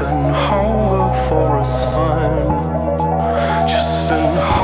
and hunger for a sign. Just an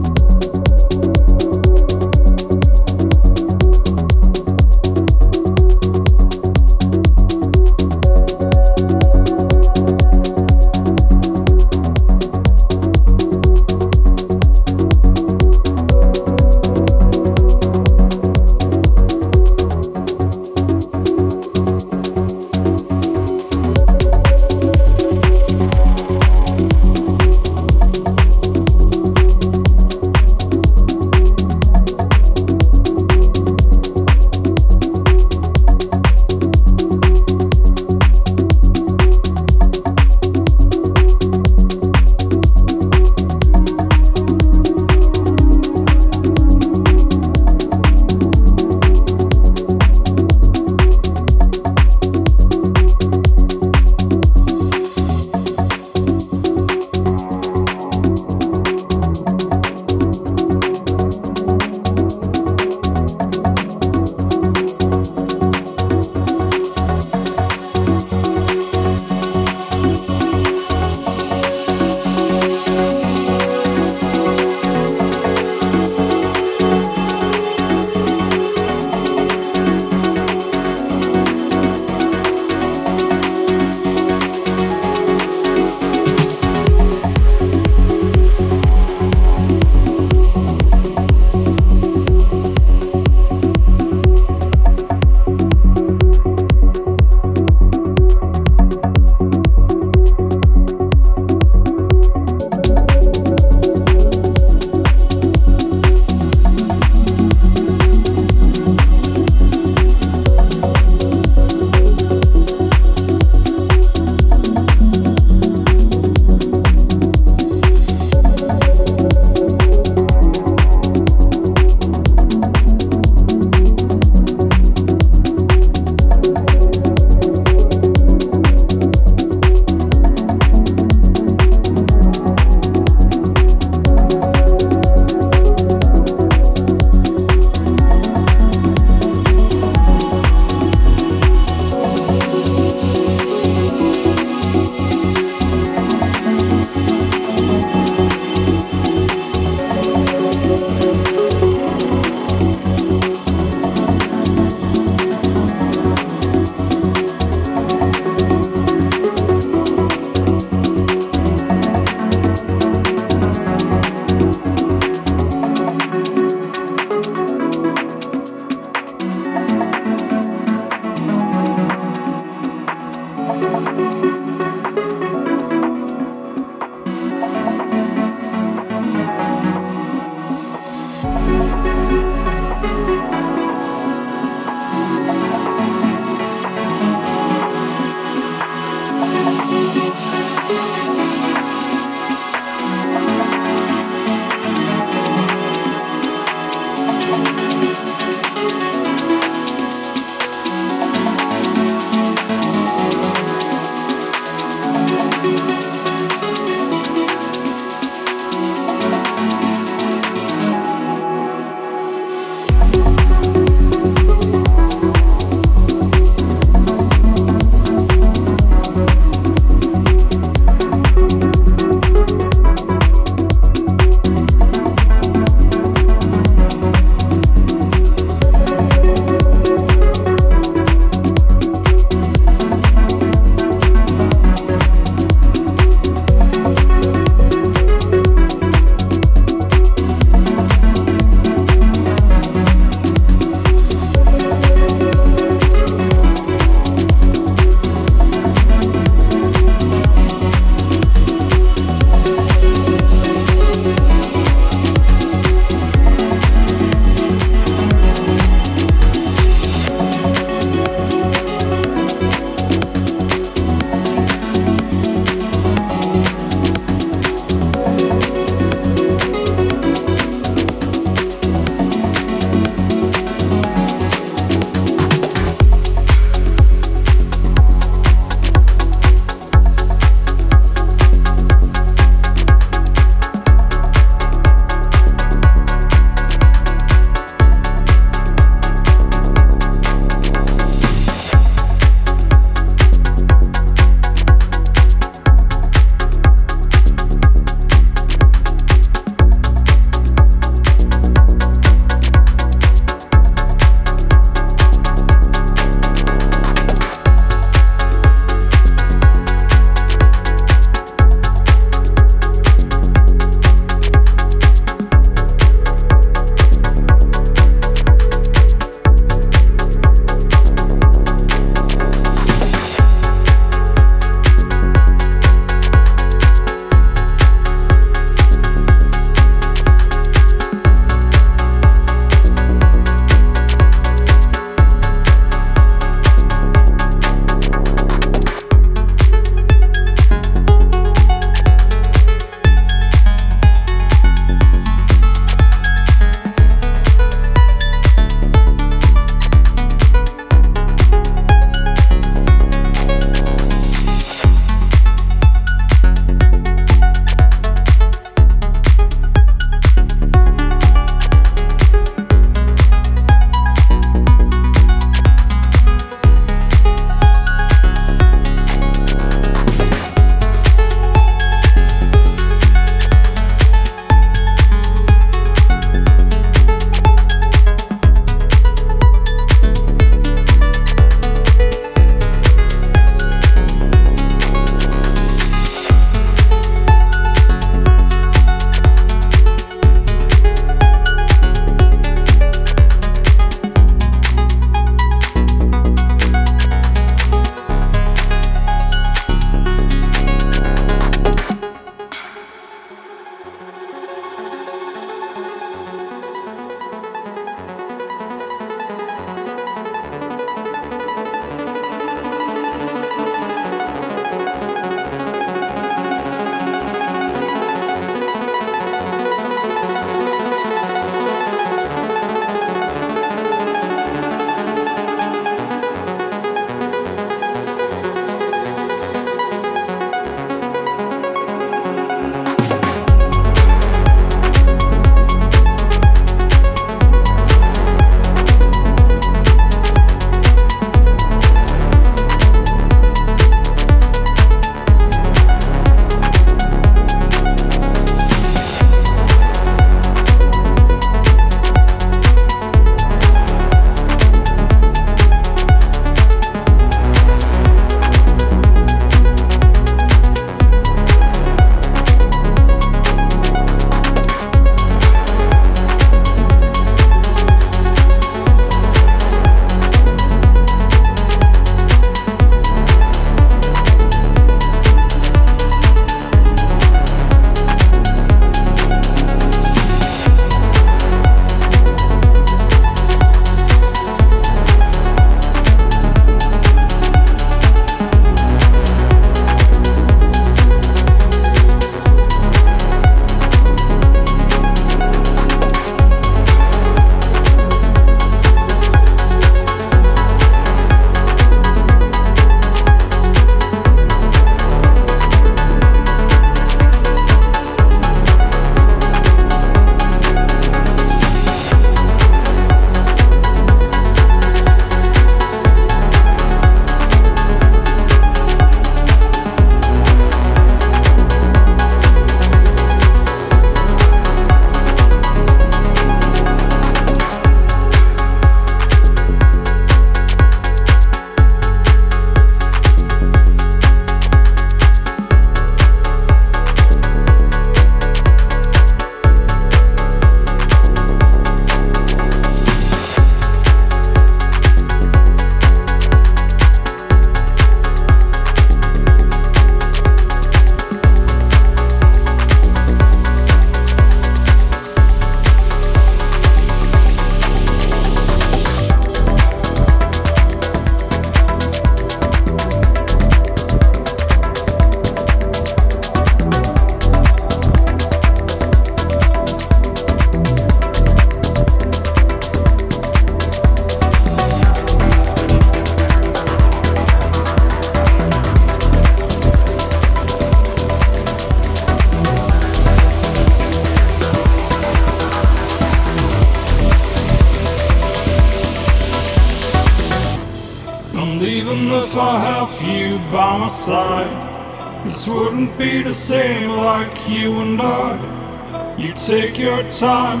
if I have you by my side? This wouldn't be the same like you and I. You take your time,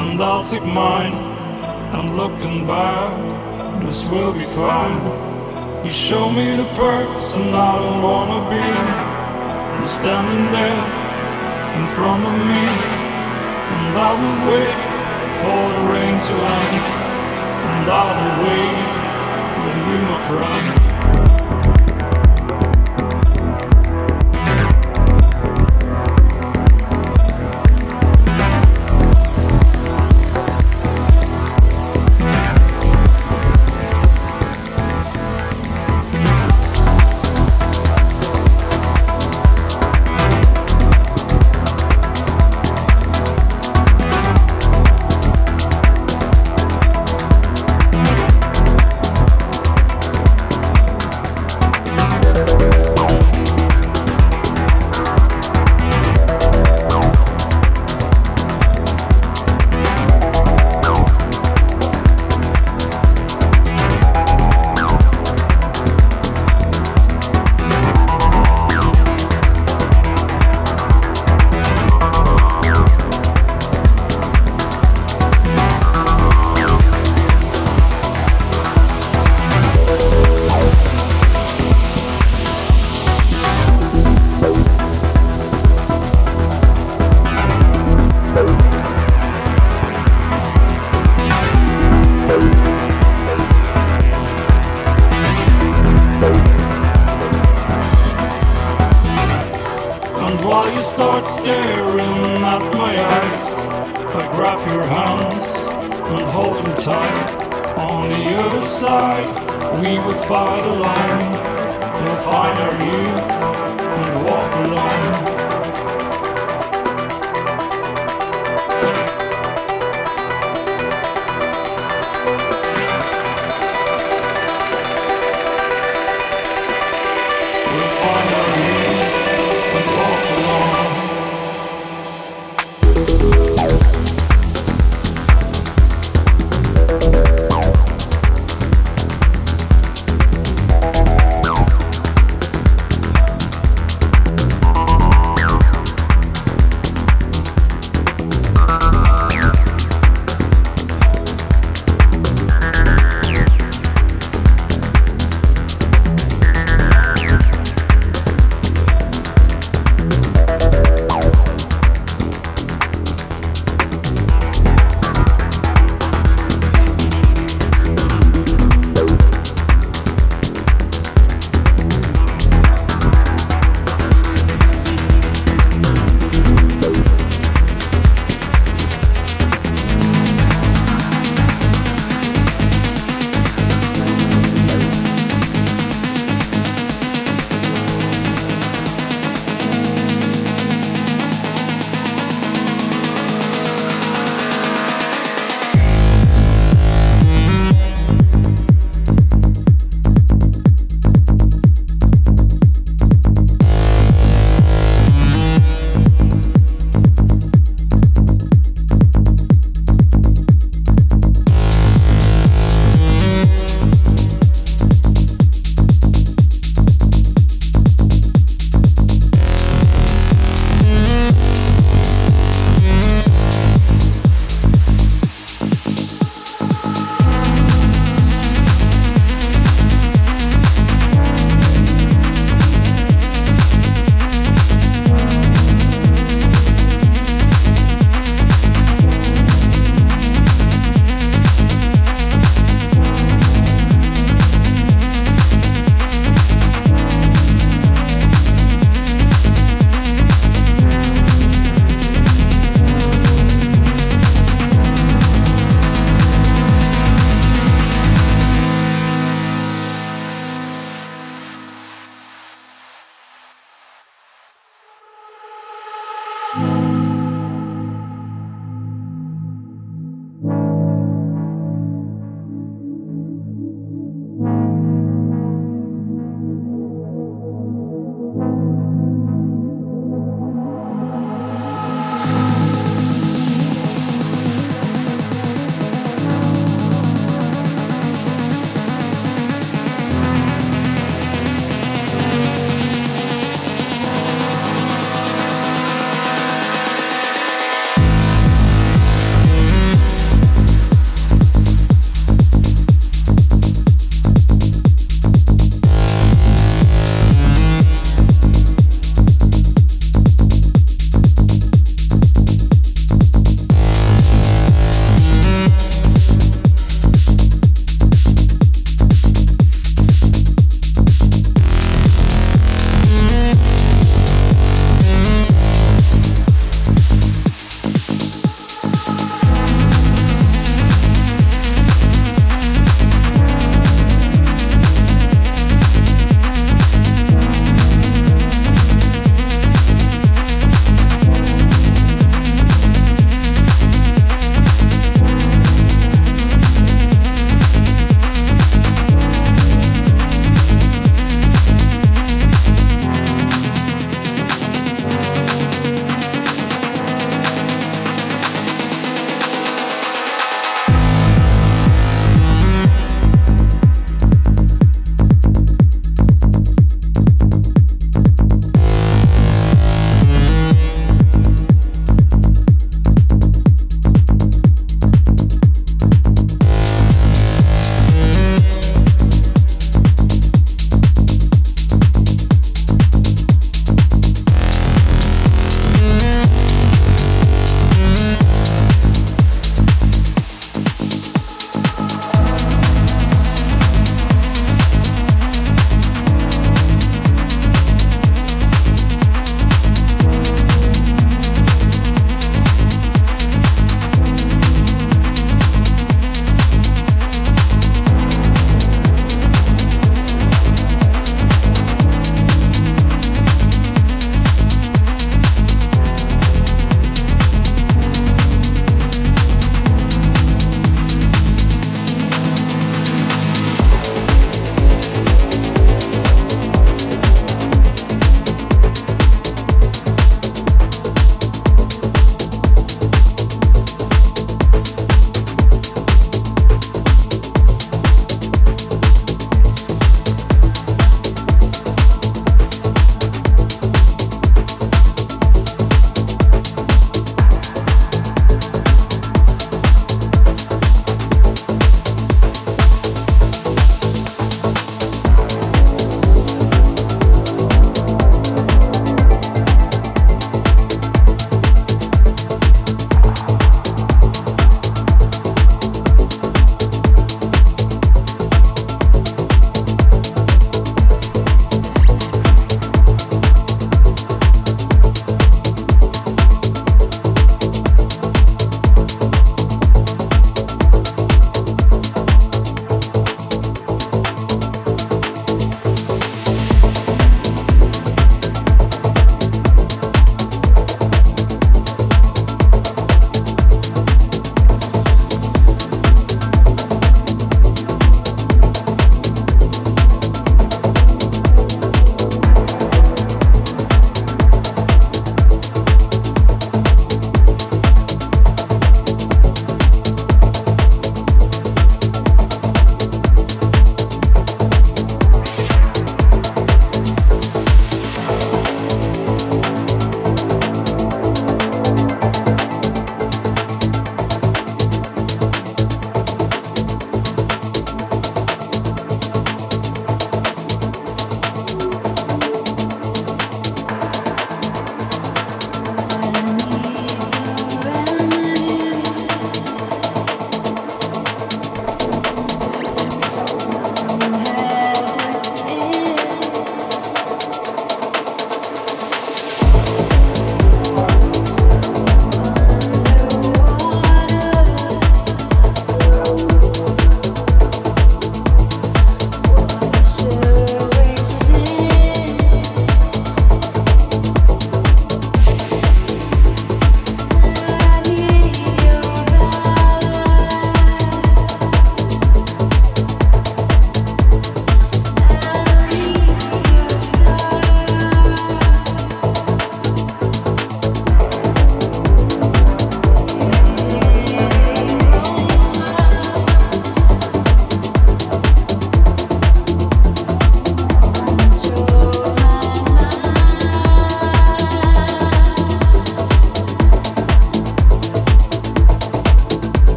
and I'll take mine. And looking back, this will be fine. You show me the person I don't wanna be. You're standing there in front of me, and I will wait for the rain to end. And I will wait with you, my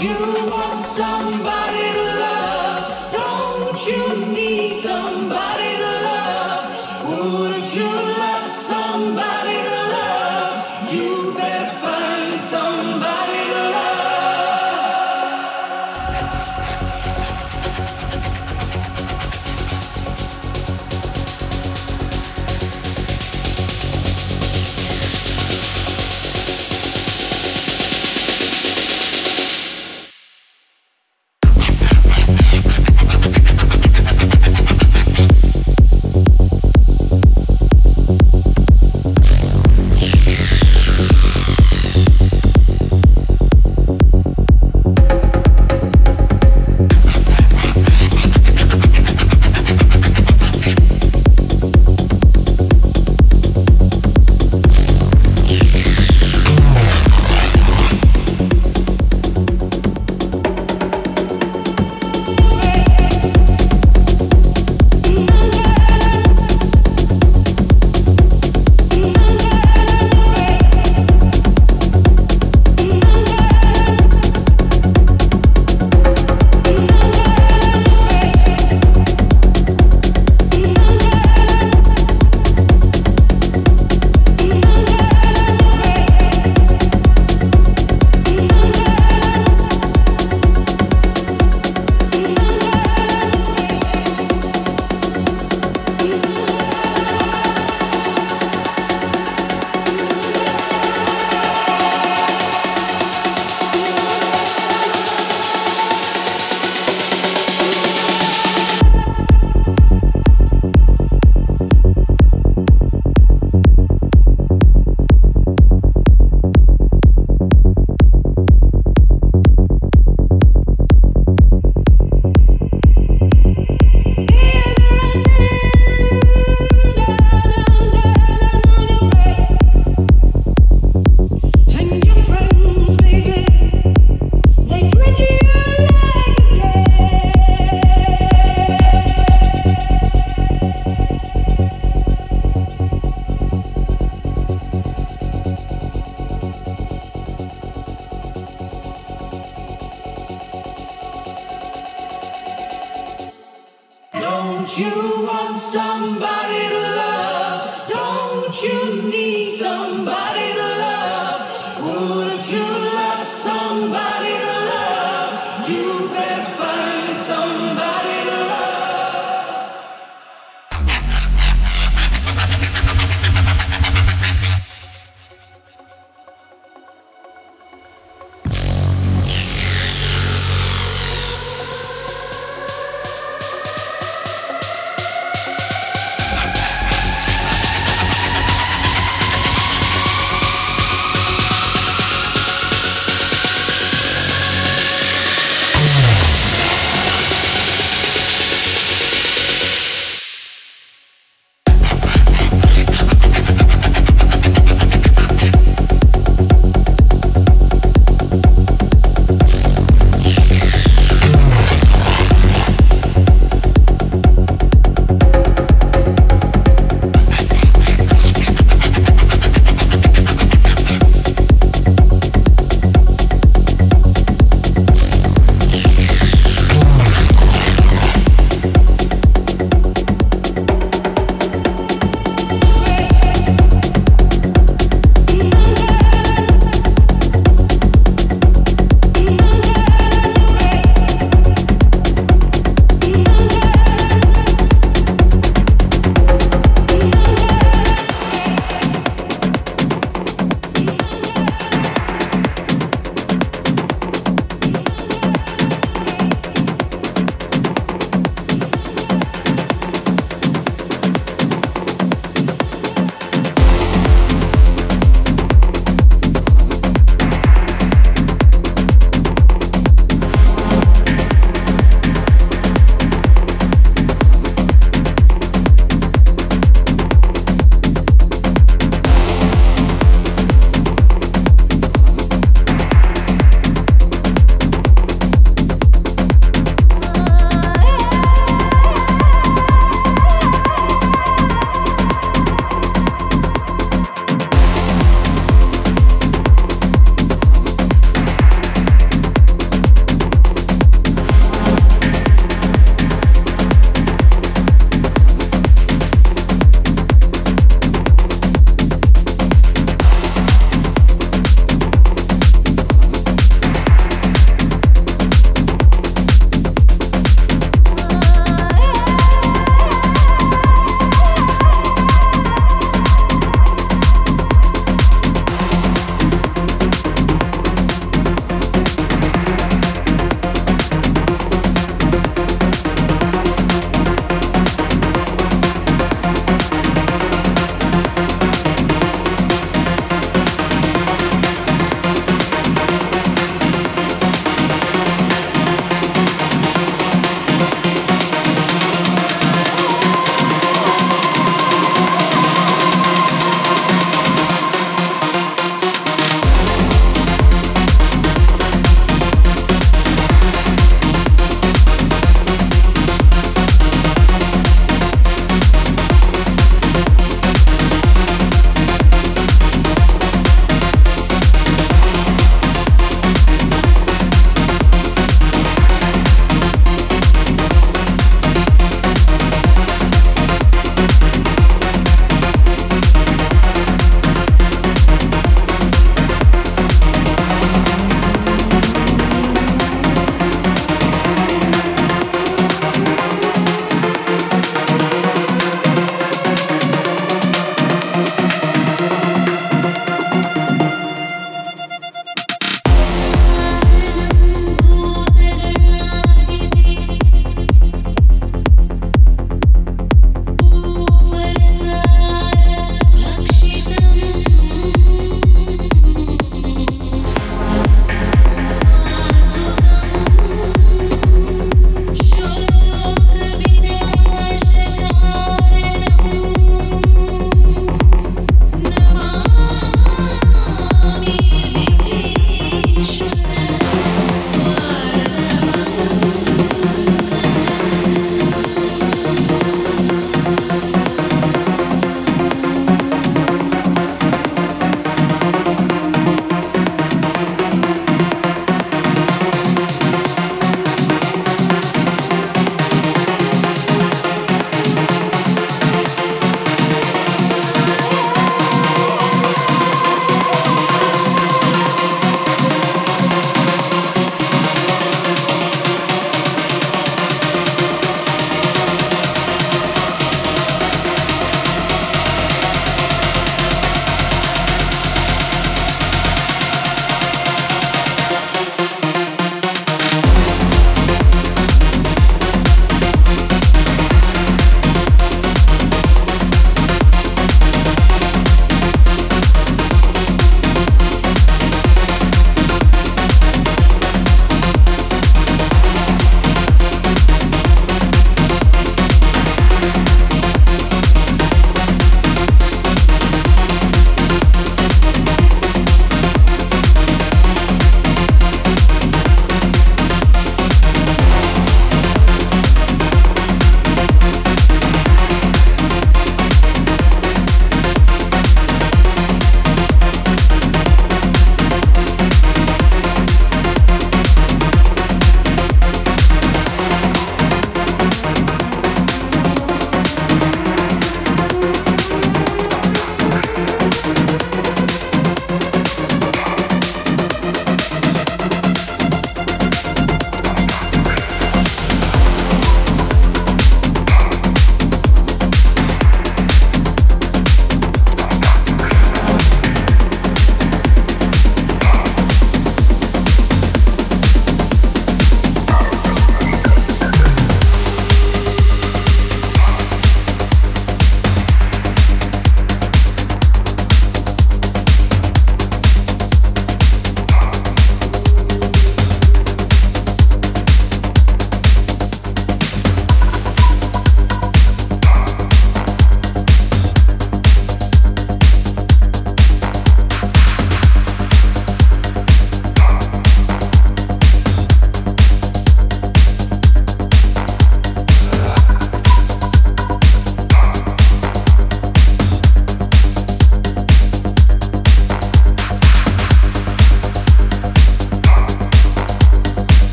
you want somebody to love? Don't you need?